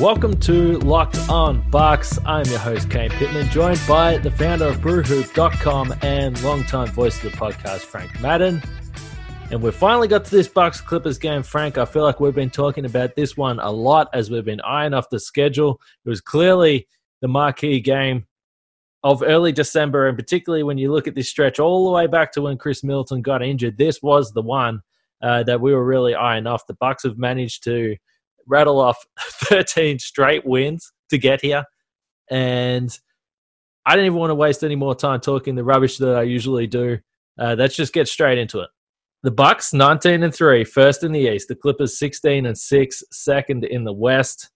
Welcome to Locked On Bucks. I'm your host, Kane Pittman, joined by the founder of BrewHoop.com and longtime voice of the podcast, Frank Madden. And we've finally got to this Bucks Clippers game, Frank. I feel like we've been talking about this one a lot as we've been eyeing off the schedule. It was clearly the marquee game of early December, and particularly when you look at this stretch all the way back to when Khris Middleton got injured, this was the one uh, that we were really eyeing off. The Bucks have managed to rattle off 13 straight wins to get here, and I didn't even want to waste any more time talking the rubbish that I usually do. Uh, let's just get straight into it. The Bucks 19 and 3, first in the East. The Clippers 16 and 6, second in the West.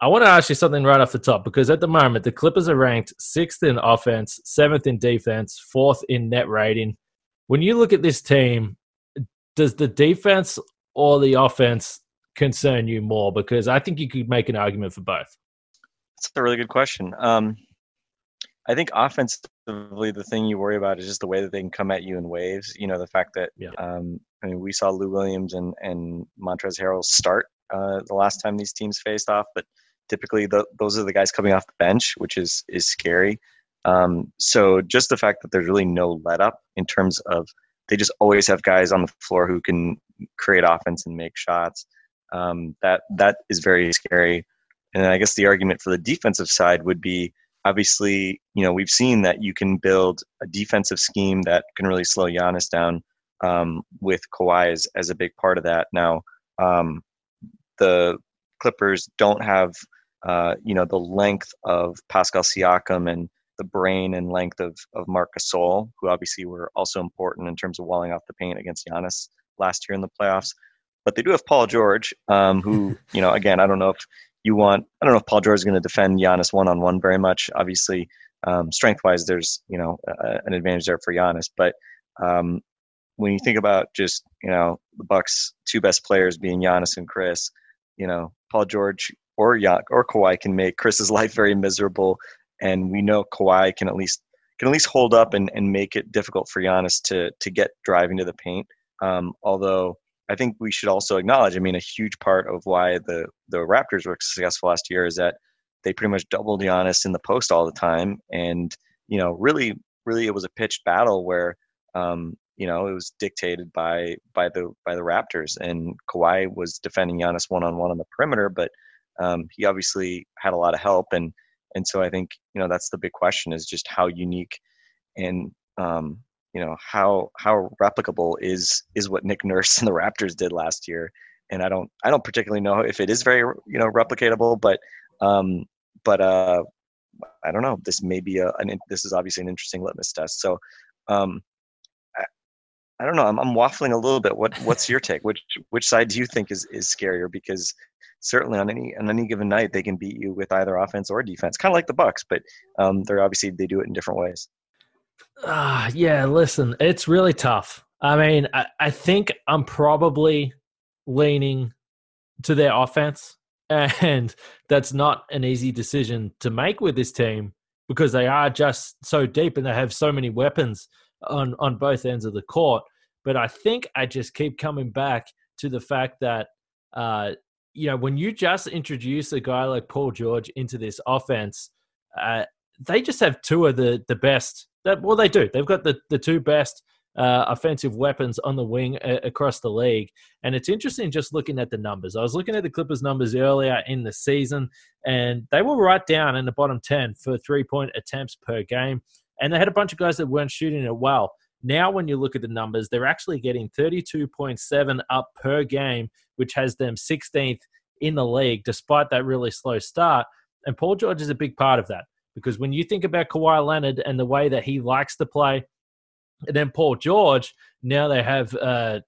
I want to ask you something right off the top because at the moment the Clippers are ranked sixth in offense, seventh in defense, fourth in net rating. When you look at this team, does the defense or the offense concern you more? Because I think you could make an argument for both. That's a really good question. Um, I think offensively, the thing you worry about is just the way that they can come at you in waves. You know, the fact that Yeah. um, I mean, we saw Lou Williams and and Montrezl Harrell start uh, the last time these teams faced off, but typically th- those are the guys coming off the bench, which is is scary. Um, so just the fact that there's really no let up in terms of they just always have guys on the floor who can create offense and make shots. Um, that that is very scary. And I guess the argument for the defensive side would be obviously, you know, we've seen that you can build a defensive scheme that can really slow Giannis down um, with Kawhi as, as a big part of that. Now, um, the Clippers don't have, uh, you know, the length of Pascal Siakam and the brain and length of, of Marc Gasol, who obviously were also important in terms of walling off the paint against Giannis last year in the playoffs. But they do have Paul George, um, who, you know, again, I don't know if you want, I don't know if Paul George is going to defend Giannis one on one very much. Obviously, um, strength wise, there's, you know, uh, an advantage there for Giannis. But um, when you think about just, you know, the Bucks' two best players being Giannis and Khris, you know, Paul George or Gian, or Kawhi can make Khris's life very miserable. And we know Kawhi can at least can at least hold up and, and make it difficult for Giannis to to get driving to the paint. Um, although I think we should also acknowledge, I mean, a huge part of why the the Raptors were successful last year is that they pretty much doubled Giannis in the post all the time, and you know, really, really, it was a pitched battle where um, you know it was dictated by by the by the Raptors, and Kawhi was defending Giannis one on one on the perimeter, but um, he obviously had a lot of help, and and so I think you know that's the big question is just how unique and um, you know how how replicable is is what Nick Nurse and the Raptors did last year. And I don't I don't particularly know if it is very you know replicatable, but um, but uh, I don't know. This may be a an, this is obviously an interesting litmus test. So um, I, I don't know. I'm, I'm waffling a little bit. What what's your take? Which which side do you think is is scarier? Because certainly on any on any given night they can beat you with either offense or defense, kind of like the Bucks. But um, they're obviously they do it in different ways. Ah, yeah, listen, it's really tough. I mean, I, I think I'm probably leaning to their offense, and that's not an easy decision to make with this team because they are just so deep and they have so many weapons on on both ends of the court. But I think I just keep coming back to the fact that uh, you know when you just introduce a guy like Paul George into this offense, uh, they just have two of the the best. That well, they do. They've got the the two best uh, offensive weapons on the wing uh, across the league. And it's interesting just looking at the numbers. I was looking at the Clippers' numbers earlier in the season, and they were right down in the bottom 10 for three point attempts per game. And they had a bunch of guys that weren't shooting it well. Now, when you look at the numbers, they're actually getting 32.7 up per game, which has them 16th in the league, despite that really slow start. And Paul George is a big part of that because when you think about Kawhi Leonard and the way that he likes to play, and then Paul George, now they have, uh,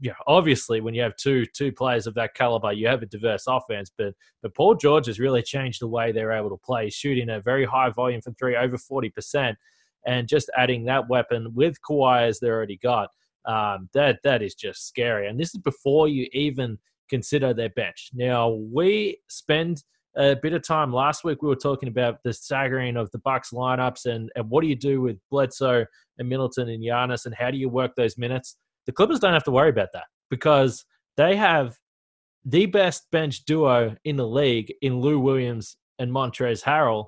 yeah, obviously when you have two two players of that caliber, you have a diverse offense. But but Paul George has really changed the way they're able to play, shooting a very high volume from three, over forty percent, and just adding that weapon with Kawhi as they already got. Um, that that is just scary. And this is before you even consider their bench. Now we spend a bit of time last week. We were talking about the staggering of the Bucks lineups and and what do you do with Bledsoe and Middleton and Giannis and how do you work those minutes? The Clippers don't have to worry about that because they have the best bench duo in the league in Lou Williams and Montrezl Harrell,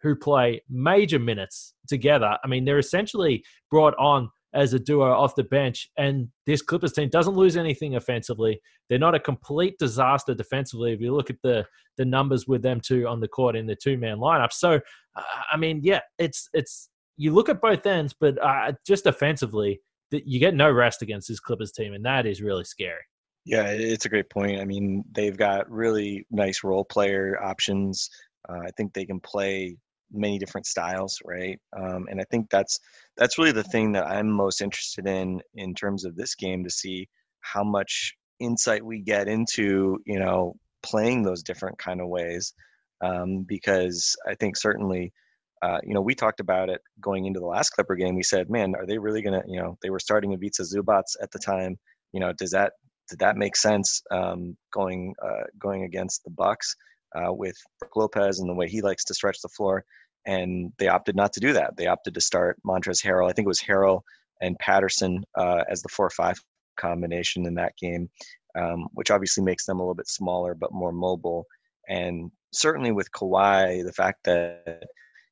who play major minutes together. I mean, they're essentially brought on as a duo off the bench, and this Clippers team doesn't lose anything offensively. They're not a complete disaster defensively if you look at the the numbers with them two on the court in the two man lineup. So, uh, I mean, yeah, it's it's you look at both ends, but uh, just offensively, you get no rest against this Clippers team, and that is really scary. Yeah, it's a great point. I mean, they've got really nice role player options. Uh, I think they can play many different styles, right? Um, and I think that's that's really the thing that I'm most interested in in terms of this game to see how much insight we get into, you know, playing those different kind of ways. Um, because I think certainly uh, you know, we talked about it going into the last Clipper game. We said, man, are they really to, you know, they were starting Ivica Zubac at the time. You know, does that did that make sense um, going uh, going against the Bucks uh, with Lopez and the way he likes to stretch the floor? And they opted not to do that. They opted to start Montrezl Harrell. I think it was Harrell and Patterson uh, as the four-five combination in that game, um, which obviously makes them a little bit smaller but more mobile. And certainly with Kawhi, the fact that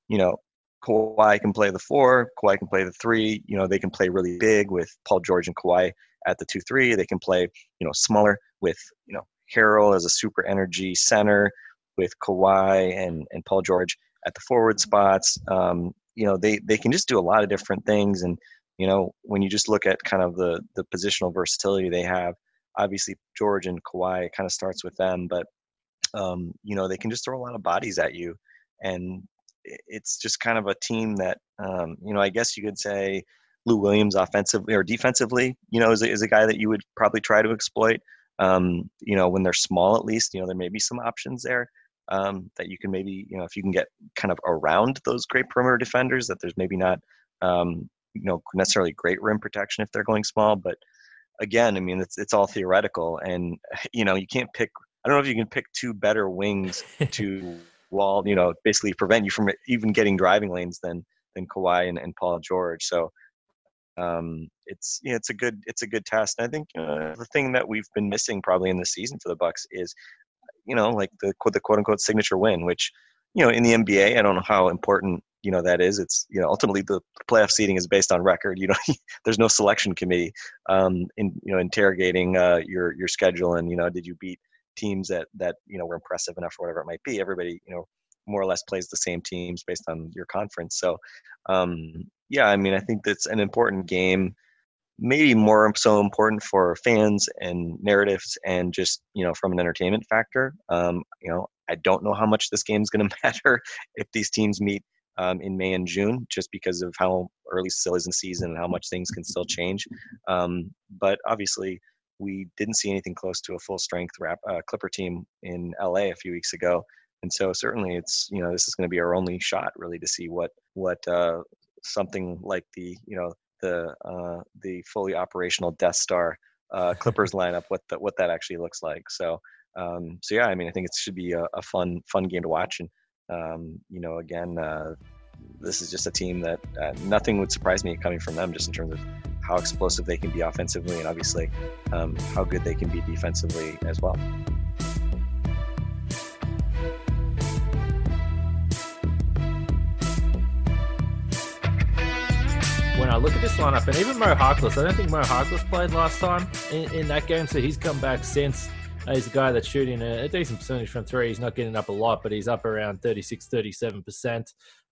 you know, Kawhi can play the four, Kawhi can play the three. You know, they can play really big with Paul George and Kawhi at the two three. They can play, you know, smaller with, you know, Harrell as a super energy center with Kawhi and, and Paul George at the forward spots. Um, you know, they, they can just do a lot of different things. And, you know, when you just look at kind of the, the positional versatility they have, obviously George and Kawhi kind of starts with them, but, um, you know, they can just throw a lot of bodies at you. And it's just kind of a team that um, you know I guess you could say Lou Williams offensively or defensively, you know, is a, is a guy that you would probably try to exploit. Um, you know, when they're small, at least, you know, there may be some options there um, that you can maybe, you know, if you can get kind of around those great perimeter defenders, that there's maybe not, um, you know, necessarily great rim protection if they're going small. But again, I mean, it's it's all theoretical, and you know, you can't pick. I don't know if you can pick two better wings to wall, you know, basically prevent you from even getting driving lanes than than Kawhi and, and Paul George. So um, it's yeah, it's a good it's a good test. And I think uh, the thing that we've been missing probably in the season for the Bucks is, you know, like the quote the quote unquote signature win, which you know in the NBA, I don't know how important you know that is. It's you know ultimately the playoff seeding is based on record. You know, there's no selection committee um, in you know interrogating uh, your your schedule and you know did you beat teams that that you know were impressive enough or whatever it might be. Everybody you know more or less plays the same teams based on your conference. So um, yeah, I mean I think that's an important game. Maybe more so important for fans and narratives, and just you know from an entertainment factor. Um, you know, I don't know how much this game is going to matter if these teams meet um, in May and June, just because of how early still is in season and how much things can still change. Um, but obviously, we didn't see anything close to a full strength rap, uh, Clipper team in LA a few weeks ago. And so certainly it's, you know, this is going to be our only shot really to see what, what uh, something like the, you know, the, uh, the fully operational Death Star uh, Clippers lineup, what, the, what that actually looks like. So, um, so yeah, I mean, I think it should be a, a fun, fun game to watch. And, um, you know, again, uh, this is just a team that uh, nothing would surprise me coming from them just in terms of how explosive they can be offensively and obviously um, how good they can be defensively as well. When I look at this lineup, and even Mo Harkless, I don't think Mo Harkless played last time in, in that game, so he's come back since. He's a guy that's shooting a, a, decent percentage from three. He's not getting up a lot, but he's up around 36, 37%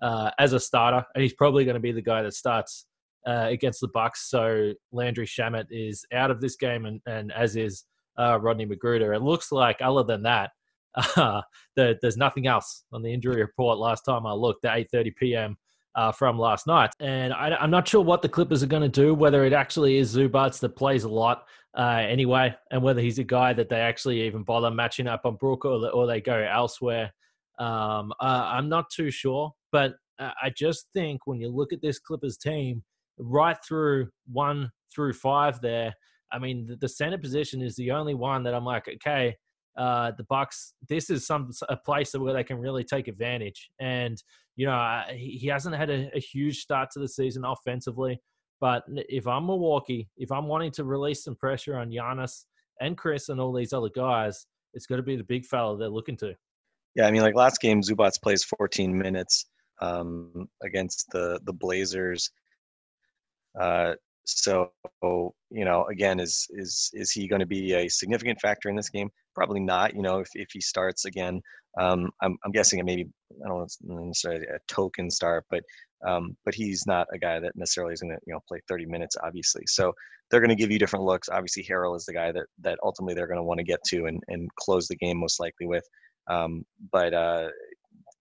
uh, as a starter. And he's probably going to be the guy that starts uh, against the Bucks. So Landry Shamet is out of this game, and, and as is uh, Rodney McGruder. It looks like, other than that, uh, there, there's nothing else on the injury report. Last time I looked, at 8:30 p.m. Uh, from last night, and I, am not sure what the Clippers are going to do. Whether it actually is Zubac that plays a lot uh, anyway, and whether he's a guy that they actually even bother matching up on Brook or, or they go elsewhere. Um, uh, I'm not too sure, but I just think when you look at this Clippers team, right through one through five, there, I mean, the, the center position is the only one that I'm like, okay, uh, the Bucks. This is some a place where they can really take advantage. And you know, he, he hasn't had a, a, huge start to the season offensively. But if I'm Milwaukee, if I'm wanting to release some pressure on Giannis and Khris and all these other guys, it's got to be the big fella they're looking to. Yeah, I mean, like last game, Zubac plays 14 minutes um, against the the Blazers. Uh, so you know, again, is is is he going to be a significant factor in this game? Probably not. You know, if if he starts again, um, I'm I'm guessing it maybe I don't know necessarily a token start, but um, but he's not a guy that necessarily is going to you know play 30 minutes, obviously. So they're going to give you different looks. Obviously, Harrell is the guy that that ultimately they're going to want to get to and and close the game most likely with. Um, but uh,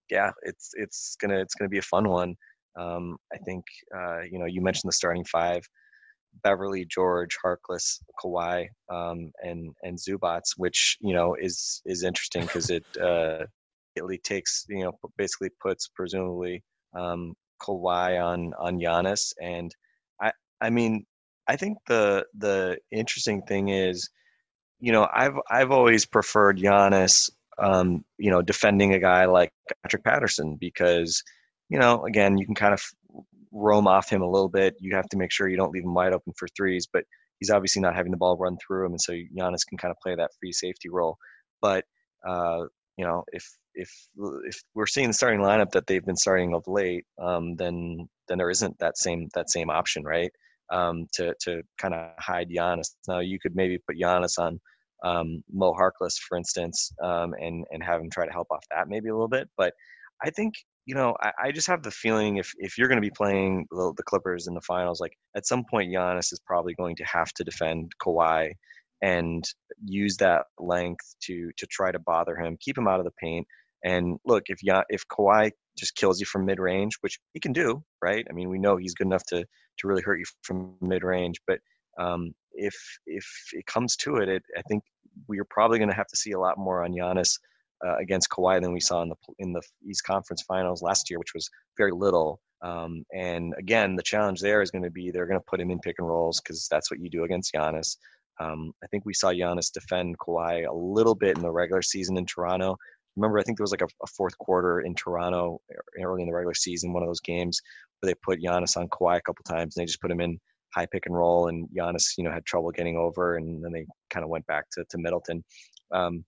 yeah, it's it's gonna it's gonna be a fun one. Um, I think uh, you know you mentioned the starting five. Beverley, George, Harkless, Kawhi, um, and and Zubac, which you know is is interesting because it uh, it takes you know basically puts presumably um, Kawhi on on Giannis, and I I mean I think the the interesting thing is, you know I've I've always preferred Giannis, um, you know, defending a guy like Patrick Patterson because you know again you can kind of roam off him a little bit. You have to make sure you don't leave him wide open for threes, but he's obviously not having the ball run through him, and so Giannis can kind of play that free safety role. But uh, you know, if if if we're seeing the starting lineup that they've been starting of late, um, then then there isn't that same that same option, right? Um, to to kind of hide Giannis. Now you could maybe put Giannis on um, Mo Harkless, for instance, um, and and have him try to help off that maybe a little bit. But I think you know, I, I, just have the feeling if if you're going to be playing the, the, Clippers in the finals, like at some point Giannis is probably going to have to defend Kawhi and use that length to to try to bother him, keep him out of the paint. And look, if ya if Kawhi just kills you from mid range, which he can do, right? I mean, we know he's good enough to to really hurt you from mid range. But um, if if it comes to it, it I think we're probably going to have to see a lot more on Giannis uh, against Kawhi than we saw in the in the East Conference Finals last year, which was very little. Um, and again, the challenge there is going to be they're going to put him in pick and rolls because that's what you do against Giannis. Um, I think we saw Giannis defend Kawhi a little bit in the regular season in Toronto. Remember, I think there was like a, a fourth quarter in Toronto early in the regular season, one of those games where they put Giannis on Kawhi a couple times and they just put him in high pick and roll, and Giannis, you know, had trouble getting over, and then they kind of went back to, to Middleton. Um,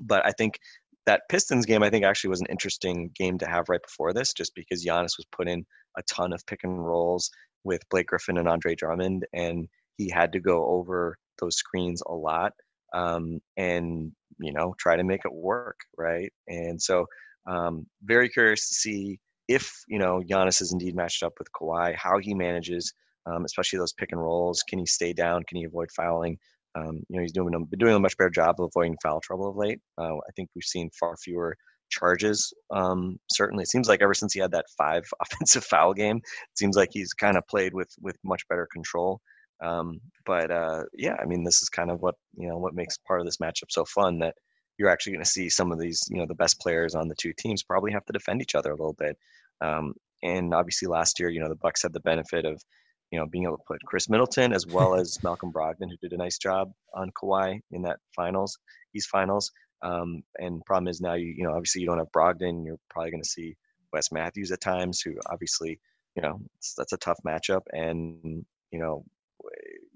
but I think that Pistons game, I think, actually was an interesting game to have right before this, just because Giannis was put in a ton of pick and rolls with Blake Griffin and Andre Drummond, and he had to go over those screens a lot um, and you know try to make it work, right? And so, um, very curious to see if you know Giannis is indeed matched up with Kawhi, how he manages, um, especially those pick and rolls. Can he stay down? Can he avoid fouling? Um, you know, he's doing been doing a much better job of avoiding foul trouble of late. Uh, I think we've seen far fewer charges. Um, certainly, it seems like ever since he had that five offensive foul game, it seems like he's kind of played with with much better control. Um, but uh, yeah, I mean, this is kind of what you know what makes part of this matchup so fun that you're actually going to see some of these you know the best players on the two teams probably have to defend each other a little bit. Um, and obviously, last year, you know, the Bucks had the benefit of you know, being able to put Khris Middleton as well as Malcolm Brogdon, who did a nice job on Kawhi in that finals, East Finals. Um, and problem is now you, you know, obviously you don't have Brogdon. You're probably going to see Wes Matthews at times, who obviously, you know, that's a tough matchup. And you know,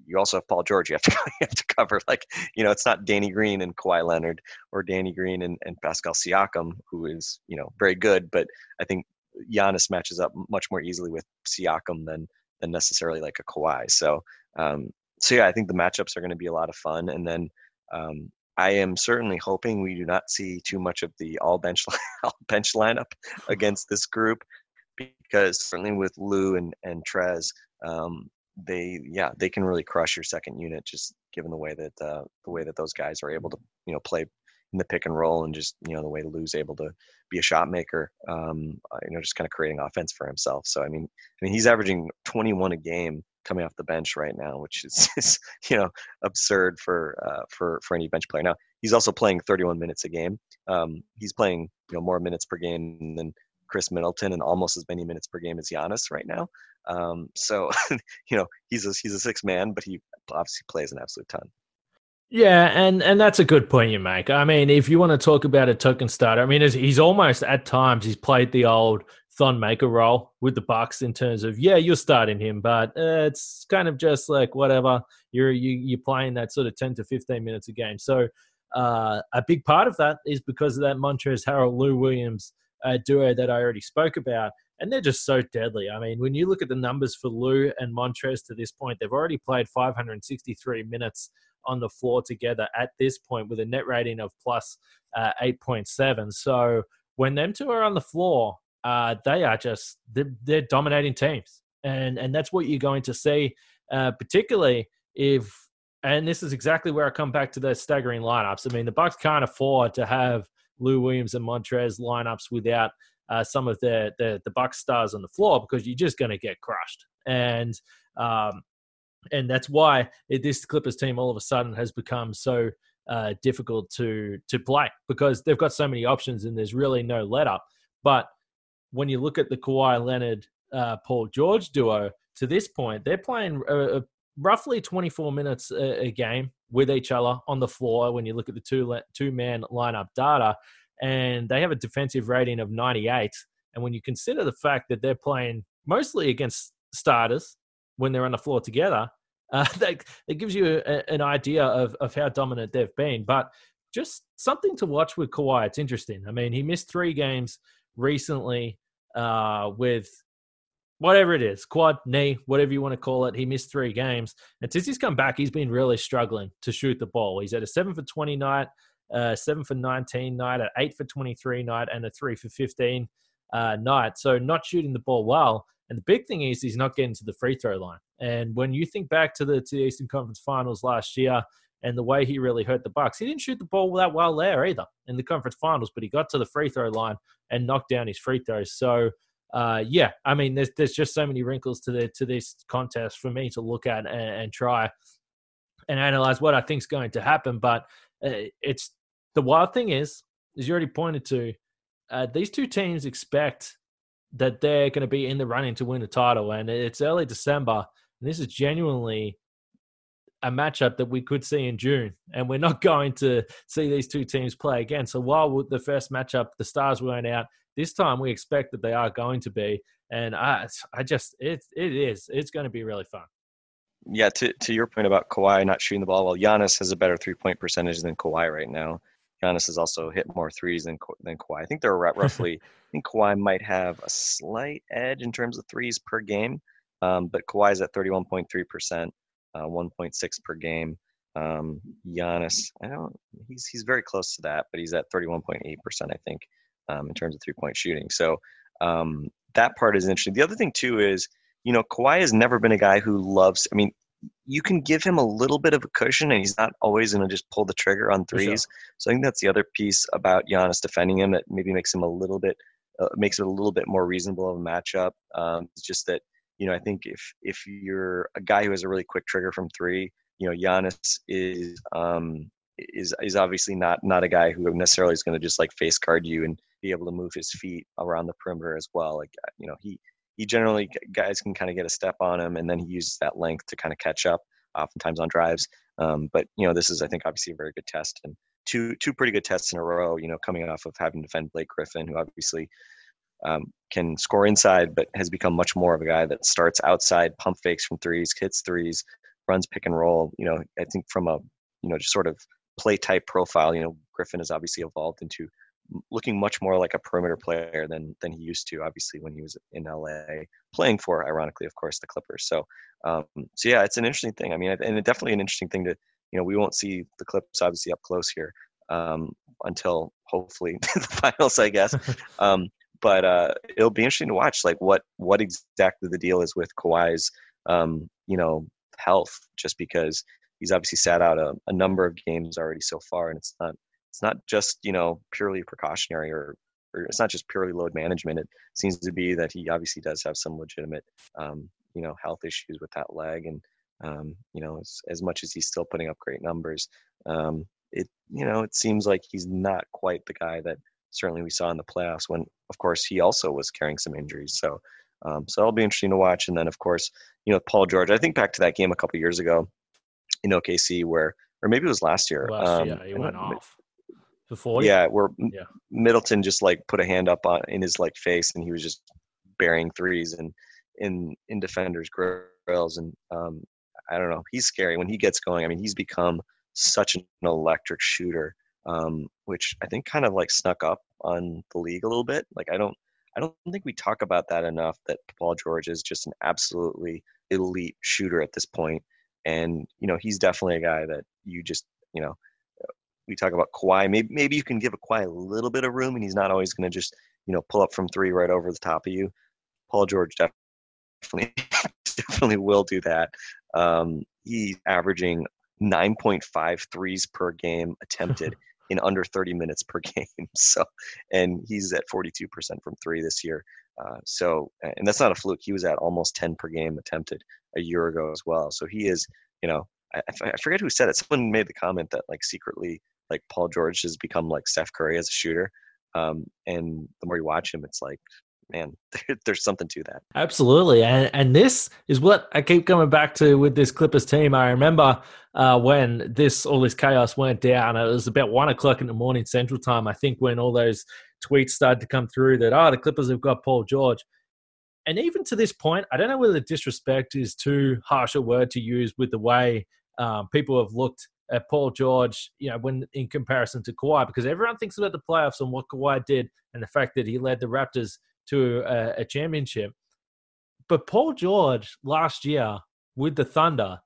you also have Paul George. You have to you have to cover. Like, you know, it's not Danny Green and Kawhi Leonard or Danny Green and, and Pascal Siakam, who is you know very good. But I think Giannis matches up much more easily with Siakam than than necessarily like a Kawhi. So, um, so yeah, I think the matchups are going to be a lot of fun. And then um, I am certainly hoping we do not see too much of the all bench all bench lineup against this group, because certainly with Lou and and Trez, um, they yeah they can really crush your second unit just given the way that uh, the way that those guys are able to you know play in the pick and roll and just you know the way Lou's able to be a shot maker, um, uh, you know, just kind of creating offense for himself. So I mean, I mean he's averaging 21 a game coming off the bench right now, which is, you know absurd for uh, for for any bench player. Now he's also playing 31 minutes a game. Um, he's playing you know more minutes per game than Khris Middleton and almost as many minutes per game as Giannis right now. Um, so you know he's a he's a six man, but he obviously plays an absolute ton. Yeah, and and that's a good point you make. I mean, if you want to talk about a token starter, I mean, he's almost at times he's played the old Thon Maker role with the Bucks in terms of yeah, you're starting him, but uh, it's kind of just like whatever you're you, you're playing that sort of ten to fifteen minutes a game. So uh, a big part of that is because of that Montrezl Harrell Lou Williams uh, duo that I already spoke about, and they're just so deadly. I mean, when you look at the numbers for Lou and Montrezl to this point, they've already played 563 minutes on the floor together at this point with a net rating of plus, uh, 8.7. So when them two are on the floor, uh, they are just they're, they're, dominating teams, and and that's what you're going to see, uh, particularly if. And this is exactly where I come back to the staggering lineups. I mean, the Bucks can't afford to have Lou Williams and Montrezl lineups without uh, some of the, the the Bucks stars on the floor because you're just going to get crushed. And um, and that's why it, this Clippers team all of a sudden has become so uh, difficult to to play because they've got so many options and there's really no let up. But when you look at the Kawhi Leonard uh, Paul George duo to this point, they're playing uh, roughly 24 minutes a, a, game with each other on the floor. When you look at the two two man lineup data, and they have a defensive rating of 98. And when you consider the fact that they're playing mostly against starters when they're on the floor together, uh, that, gives you a, an idea of, of how dominant they've been. But just something to watch with Kawhi. It's interesting. I mean, he missed three games recently uh, with whatever it is, quad, knee, whatever you want to call it. He missed three games. And since he's come back, he's been really struggling to shoot the ball. He's at a seven for 20 night, uh, seven for 19 night, an eight for 23 night, and a three for 15 uh, night. So not shooting the ball well. And the big thing is he's not getting to the free throw line. And when you think back to the to the Eastern Conference Finals last year and the way he really hurt the Bucks, he didn't shoot the ball that well there either in the conference finals, but he got to the free throw line and knocked down his free throws. So uh, yeah, I mean, there's there's just so many wrinkles to the to this contest for me to look at and, and try and analyze what I think is going to happen. But uh, it's the wild thing is, as you already pointed to, uh, these two teams expect that they're going to be in the running to win the title, and it's early December, and this is genuinely a matchup that we could see in June, and we're not going to see these two teams play again. So while the first matchup, the stars weren't out, this time we expect that they are going to be, and I, I just it it is it's going to be really fun. Yeah, to to your point about Kawhi not shooting the ball, well, Giannis has a better three point percentage than Kawhi right now. Giannis has also hit more threes than than Kawhi. I think they're roughly. I think Kawhi might have a slight edge in terms of threes per game, um, but Kawhi's at 31.3 percent, uh, 1.6 per game. Um, Giannis, I don't. He's he's very close to that, but he's at 31.8 percent, I think, um, in terms of three point shooting. So um, that part is interesting. The other thing too is, you know, Kawhi has never been a guy who loves. I mean, you can give him a little bit of a cushion and he's not always going to just pull the trigger on threes. Sure. So I think that's the other piece about Giannis defending him that maybe makes him a little bit, uh, makes it a little bit more reasonable of a matchup. Um, it's just that, you know, I think if, if you're a guy who has a really quick trigger from three, you know, Giannis is, um, is, is obviously not, not a guy who necessarily is going to just like face guard you and be able to move his feet around the perimeter as well. Like, you know, he, he generally guys can kind of get a step on him, and then he uses that length to kind of catch up, oftentimes on drives. Um, but you know, this is I think obviously a very good test and two two pretty good tests in a row. You know, coming off of having to defend Blake Griffin, who obviously um, can score inside, but has become much more of a guy that starts outside, pump fakes from threes, hits threes, runs pick and roll. You know, I think from a you know just sort of play type profile, you know, Griffin has obviously evolved into looking much more like a perimeter player than than he used to. Obviously, when he was in LA, playing for, ironically, of course, the Clippers. So, um, so yeah, it's an interesting thing. I mean, and definitely an interesting thing to you know we won't see the Clips obviously up close here um, until hopefully the finals, I guess. Um, but uh, it'll be interesting to watch like what what exactly the deal is with Kawhi's um, you know, health, just because he's obviously sat out a, a number of games already so far, and it's not it's not just you know purely precautionary or or it's not just purely load management. It seems to be that he obviously does have some legitimate, um, you know, health issues with that leg. And, um, you know, as, as, much as he's still putting up great numbers, um, it, you know, it seems like he's not quite the guy that certainly we saw in the playoffs when, of course, he also was carrying some injuries. So, um, so it'll be interesting to watch. And then, of course, you know, Paul George, I think back to that game a couple years ago in OKC where, or maybe it was last year. Last year, um, he went off. Before, yeah, where yeah. Middleton just like put a hand up on in his like face, and he was just burying threes and in in defenders' grills, and um, I don't know, he's scary when he gets going. I mean, he's become such an electric shooter, um, which I think kind of like snuck up on the league a little bit. Like I don't, I don't think we talk about that enough. That Paul George is just an absolutely elite shooter at this point, and you know he's definitely a guy that you just you know we talk about Kawhi. Maybe maybe you can give a Kawhi a little bit of room, and he's not always going to just you know pull up from three right over the top of you. Paul George definitely definitely will do that. Um, he's averaging 9.5 threes per game attempted in under 30 minutes per game. So, and he's at 42% from three this year. Uh, so, and that's not a fluke. He was at almost 10 per game attempted a year ago as well. So he is, you know, I, I forget who said it. Someone made the comment that like secretly like Paul George has become like Steph Curry as a shooter. Um, and the more you watch him, it's like, man, there's something to that. Absolutely, and and this is what I keep coming back to with this Clippers team. I remember uh, when this all this chaos went down. It was about one o'clock in the morning Central Time. I think when all those tweets started to come through that oh the Clippers have got Paul George. And even to this point, I don't know whether disrespect is too harsh a word to use with the way um, people have looked at Paul George, you know, when in comparison to Kawhi, because everyone thinks about the playoffs and what Kawhi did and the fact that he led the Raptors to a, a championship. But Paul George last year with the Thunder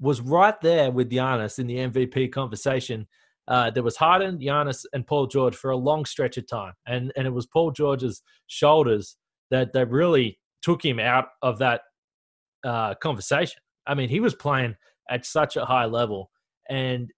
was right there with Giannis in the MVP conversation. Uh, there was Harden, Giannis, and Paul George for a long stretch of time, and and it was Paul George's shoulders that that really took him out of that uh, conversation. I mean, he was playing at such a high level, and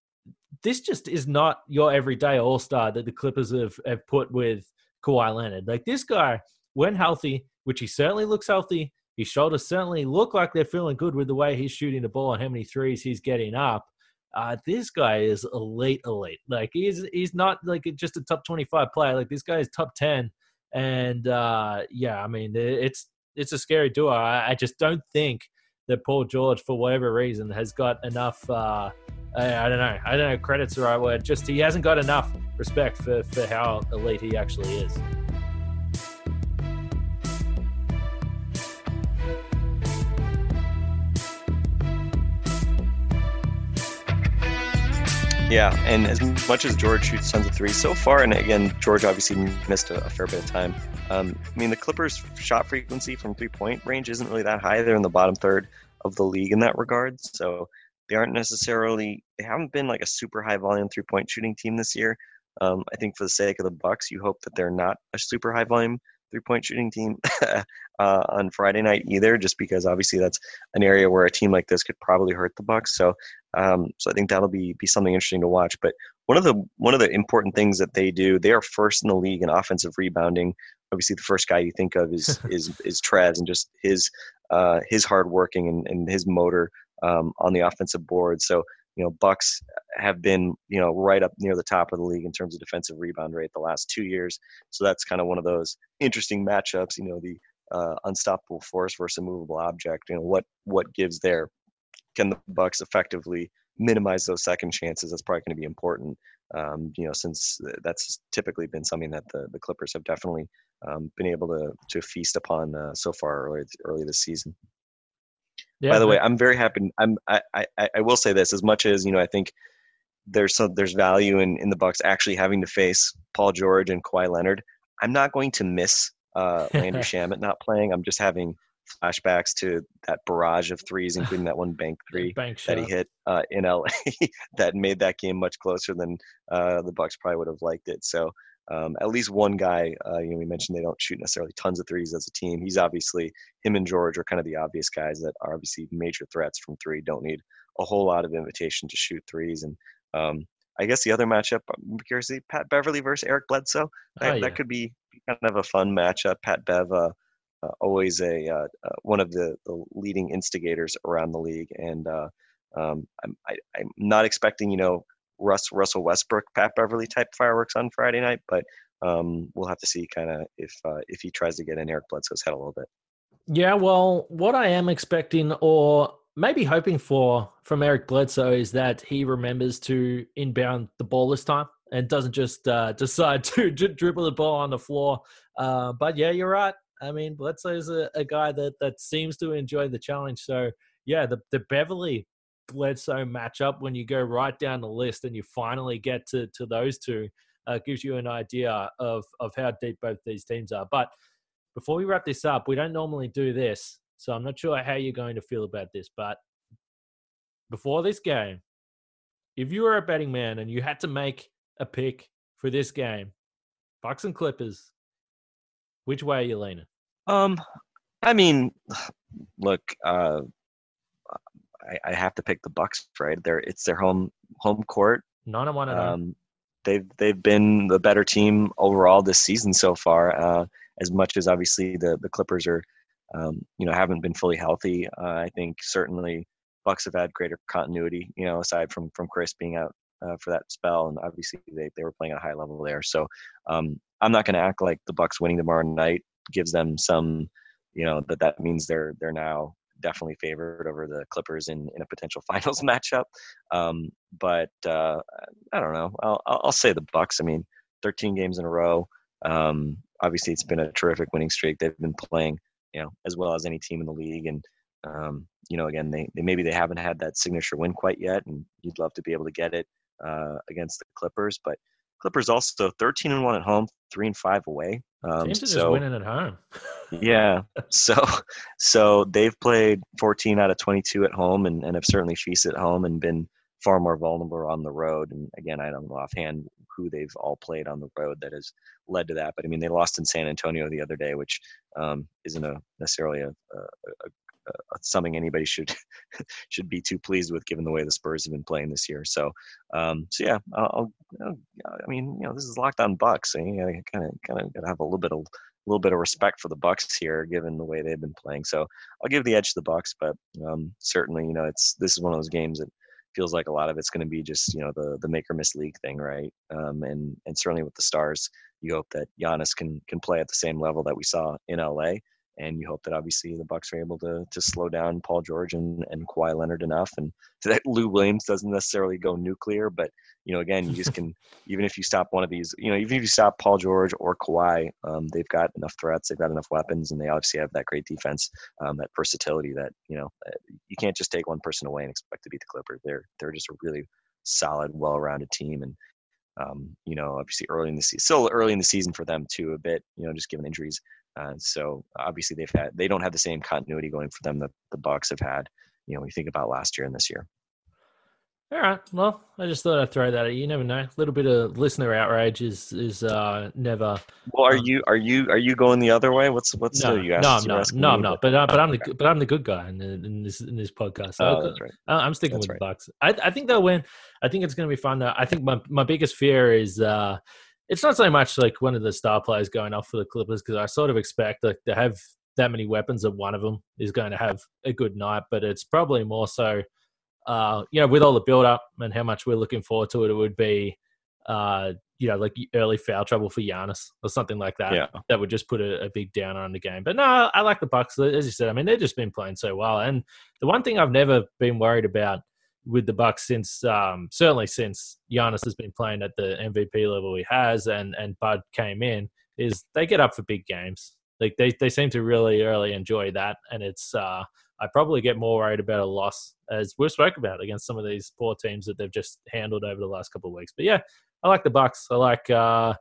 this just is not your everyday all star that the Clippers have, have put with Kawhi Leonard. Like this guy, when healthy, which he certainly looks healthy, his shoulders certainly look like they're feeling good with the way he's shooting the ball and how many threes he's getting up. Uh, this guy is elite, elite. Like he's he's not like just a top twenty five player. Like this guy is top ten, and uh, yeah, I mean it's it's a scary duo. I, I just don't think that Paul George, for whatever reason, has got enough. Uh, I, don't know. I don't know. Credit's the right word. Just he hasn't got enough respect for, for how elite he actually is. Yeah, and as much as George shoots tons of threes so far, and again, George obviously missed a, a fair bit of time. Um, I mean, the Clippers' shot frequency from three point range isn't really that high. They're in the bottom third of the league in that regard. So they aren't necessarily, they haven't been like a super high volume three point shooting team this year. Um, I think for the sake of the Bucks, you hope that they're not a super high volume three point shooting team uh, on Friday night either, just because obviously that's an area where a team like this could probably hurt the Bucks. So, um, so I think that'll be be something interesting to watch. But one of the one of the important things that they do, they are first in the league in offensive rebounding. Obviously, the first guy you think of is is is Trez and just his uh, his hard working and, and his motor um, on the offensive board. So you know, Bucks have been, you know, right up near the top of the league in terms of defensive rebound rate the last two years. So that's kind of one of those interesting matchups. You know, the uh, unstoppable force versus a movable object. You know, what what gives there? Can the Bucks effectively minimize those second chances? That's probably going to be important. Um, you know, since that's typically been something that the, the Clippers have definitely um, been able to to feast upon uh, so far early early this season. Yeah, By the way, I'm very happy. I'm I, I I will say this as much as you know I think there's some there's value in in the Bucks actually having to face Paul George and Kawhi Leonard. I'm not going to miss uh, Landry Shamet not playing. I'm just having flashbacks to that barrage of threes, including that one bank three bank that he hit uh, in LA that made that game much closer than uh, the Bucks probably would have liked it. So um, at least one guy, uh, you know, we mentioned they don't shoot necessarily tons of threes as a team. He's obviously him and George are kind of the obvious guys that are obviously major threats from three. Don't need a whole lot of invitation to shoot threes. And um, I guess the other matchup, I'm curious, Pat Beverley versus Eric Bledsoe. That, oh, yeah. that could be kind of a fun matchup. Pat Bev, uh, uh, always a uh, uh, one of the, the leading instigators around the league, and uh, um, I'm I, am not expecting you know Russ Russell Westbrook, Pat Beverley type fireworks on Friday night, but um, we'll have to see kind of if uh, if he tries to get in Eric Bledsoe's head a little bit. Yeah, well, what I am expecting, or maybe hoping for from Eric Bledsoe, is that he remembers to inbound the ball this time and doesn't just uh, decide to dribble the ball on the floor. Uh, but yeah, you're right. I mean, Bledsoe's a, a guy that that seems to enjoy the challenge. So yeah, the the Beverley Bledsoe matchup when you go right down the list and you finally get to to those two uh, gives you an idea of of how deep both these teams are. But before we wrap this up, we don't normally do this, so I'm not sure how you're going to feel about this. But before this game, if you were a betting man and you had to make a pick for this game, Bucks and Clippers, which way are you leaning? Um, I mean, look, uh, I, I have to pick the Bucks. Right, there, it's their home home court. None of one of um, They've they've been the better team overall this season so far. Uh, as much as obviously the the Clippers are, um, you know, haven't been fully healthy. Uh, I think certainly Bucks have had greater continuity. You know, aside from from Khris being out uh, for that spell, and obviously they, they were playing at a high level there. So um, I'm not going to act like the Bucks winning tomorrow night gives them some, you know, that that means they're they're now definitely favored over the Clippers in, in a potential finals matchup. Um, but uh, I don't know. I'll, I'll say the Bucks. I mean, 13 games in a row. Um, obviously, it's been a terrific winning streak. They've been playing, you know, as well as any team in the league. And um, you know, again, they, they maybe they haven't had that signature win quite yet, and you'd love to be able to get it uh, against the Clippers. But Clippers also 13 and one at home, three and five away. Um, so, just winning at home. yeah, so so they've played 14 out of 22 at home, and, and have certainly feasted at home and been far more vulnerable on the road. And again, I don't know offhand who they've all played on the road that has led to that. But I mean, they lost in San Antonio the other day, which um, isn't a necessarily a, a, a, uh, something anybody should should be too pleased with, given the way the Spurs have been playing this year. So, um, so yeah, I'll, I'll, i mean, you know, this is locked on Bucks. So you kind of kind of gotta have a little bit of a little bit of respect for the Bucks here, given the way they've been playing. So I'll give the edge to the Bucks, but um, certainly, you know, it's this is one of those games that feels like a lot of it's going to be just you know the the make or miss league thing, right? Um, and and certainly with the Stars, you hope that Giannis can can play at the same level that we saw in LA and you hope that obviously the Bucks are able to to slow down Paul George and, and Kawhi Leonard enough, and that Lou Williams doesn't necessarily go nuclear, but you know again you just can even if you stop one of these, you know even if you stop Paul George or Kawhi, um, they've got enough threats, they've got enough weapons, and they obviously have that great defense, um, that versatility that you know uh, you can't just take one person away and expect to beat the Clippers. They're they're just a really solid, well-rounded team, and um, you know, obviously early in the season, still early in the season for them too, a bit, you know, just given injuries. Uh, so obviously they've had they don't have the same continuity going for them that the Bucks have had. You know, you think about last year and this year. All right. Well, I just thought I'd throw that at you. You never know. A little bit of listener outrage is is uh, never. Well, are um, you are you are you going the other way? What's what's no, you no, I'm not. No, I'm not. But uh, but I'm the but I'm the good guy in, in this in this podcast. So oh, that's right. I'm sticking that's with right. the Bucks. I I think they'll win. I think it's going to be fun. Though. I think my my biggest fear is uh, it's not so much like one of the star players going off for the Clippers because I sort of expect like to have that many weapons that one of them is going to have a good night, but it's probably more so, uh, you know, with all the build up and how much we're looking forward to it, it would be, uh, you know, like early foul trouble for Giannis or something like that. Yeah. That would just put a, a big downer on the game. But no, I like the Bucks. As you said, I mean, they've just been playing so well. And the one thing I've never been worried about with the Bucks since um, certainly since Giannis has been playing at the MVP level he has, and and Bud came in, is they get up for big games. Like they they seem to really really enjoy that, and it's uh, I probably get more worried about a loss as we've spoken about against some of these poor teams that they've just handled over the last couple of weeks. But yeah, I like the Bucks. I like uh,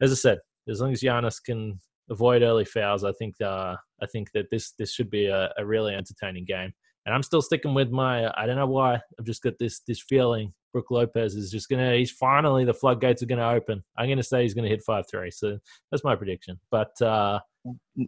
as I said, as long as Giannis can avoid early fouls, I think uh, I think that this this should be a, a really entertaining game and I'm still sticking with my. I don't know why. I've just got this this feeling Brook Lopez is just gonna. He's finally the floodgates are gonna open. I'm gonna say he's gonna hit five three. So that's my prediction. But uh,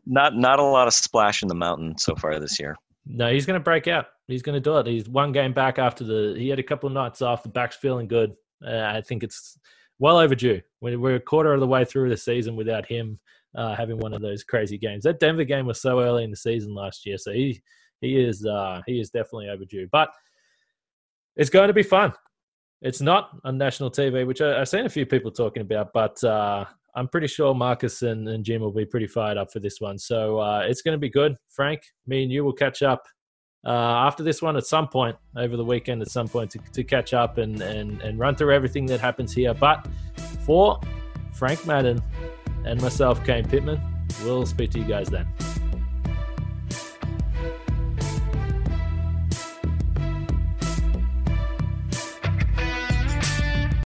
not not a lot of splash in the mountain so far this year. No, he's going to break out. He's going to do it. He's one game back after the. He had a couple of nights off. The back's feeling good. Uh, I think it's well overdue. We're, we're a quarter of the way through the season without him uh, having one of those crazy games. That Denver game was so early in the season last year, so he he is uh, he is definitely overdue. But it's going to be fun. It's not on national TV, which I, have seen a few people talking about, but uh, I'm pretty sure Marques and, and, Jim will be pretty fired up for this one. So uh, it's going to be good. Frank, me and you will catch up uh, after this one at some point over the weekend, at some point to, to catch up and, and, and run through everything that happens here. But for Frank Madden and myself, Kane Pittman, we'll speak to you guys then.